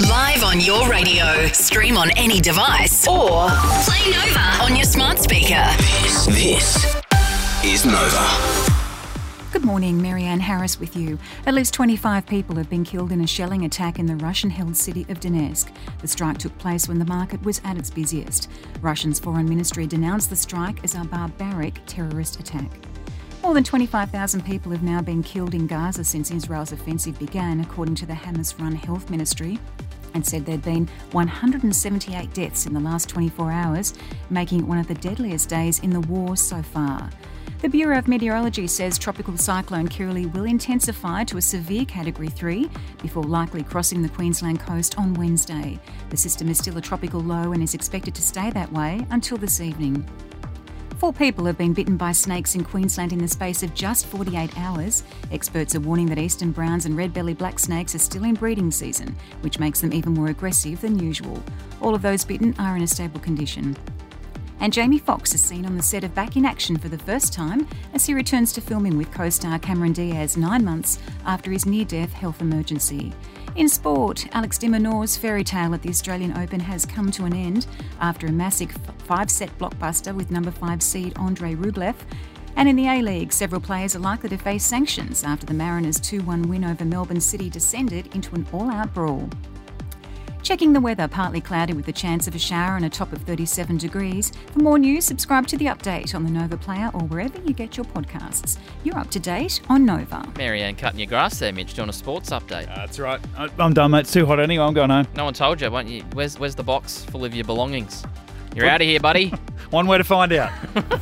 Live on your radio. Stream on any device. Or play Nova on your smart speaker. This, this is Nova. Good morning, Marianne Harris with you. At least 25 people have been killed in a shelling attack in the Russian held city of Donetsk. The strike took place when the market was at its busiest. Russia's foreign ministry denounced the strike as a barbaric terrorist attack. More than 25,000 people have now been killed in Gaza since Israel's offensive began, according to the Hamas run health ministry and said there'd been 178 deaths in the last 24 hours, making it one of the deadliest days in the war so far. The Bureau of Meteorology says tropical cyclone Kirrily will intensify to a severe Category 3 before likely crossing the Queensland coast on Wednesday. The system is still a tropical low and is expected to stay that way until this evening. Four people have been bitten by snakes in Queensland in the space of just 48 hours. Experts are warning that eastern browns and red belly black snakes are still in breeding season, which makes them even more aggressive than usual. All of those bitten are in a stable condition. And Jamie Foxx is seen on the set of Back in Action for the first time as he returns to filming with co star Cameron Diaz nine months after his near death health emergency. In sport, Alex de Minaur's fairy tale at the Australian Open has come to an end after a massive five set blockbuster with number five seed Andre Rublev. And in the A League, several players are likely to face sanctions after the Mariners' 2 1 win over Melbourne City descended into an all out brawl. Checking the weather, partly cloudy with the chance of a shower and a top of 37 degrees. For more news, subscribe to the update on the Nova Player or wherever you get your podcasts. You're up to date on Nova. Marianne cutting your grass there, Mitch, doing a sports update. Uh, that's right. I- I'm done, mate. It's too hot anyway. I'm going home. No one told you, won't you? Where's, where's the box full of your belongings? You're out of here, buddy. One way to find out.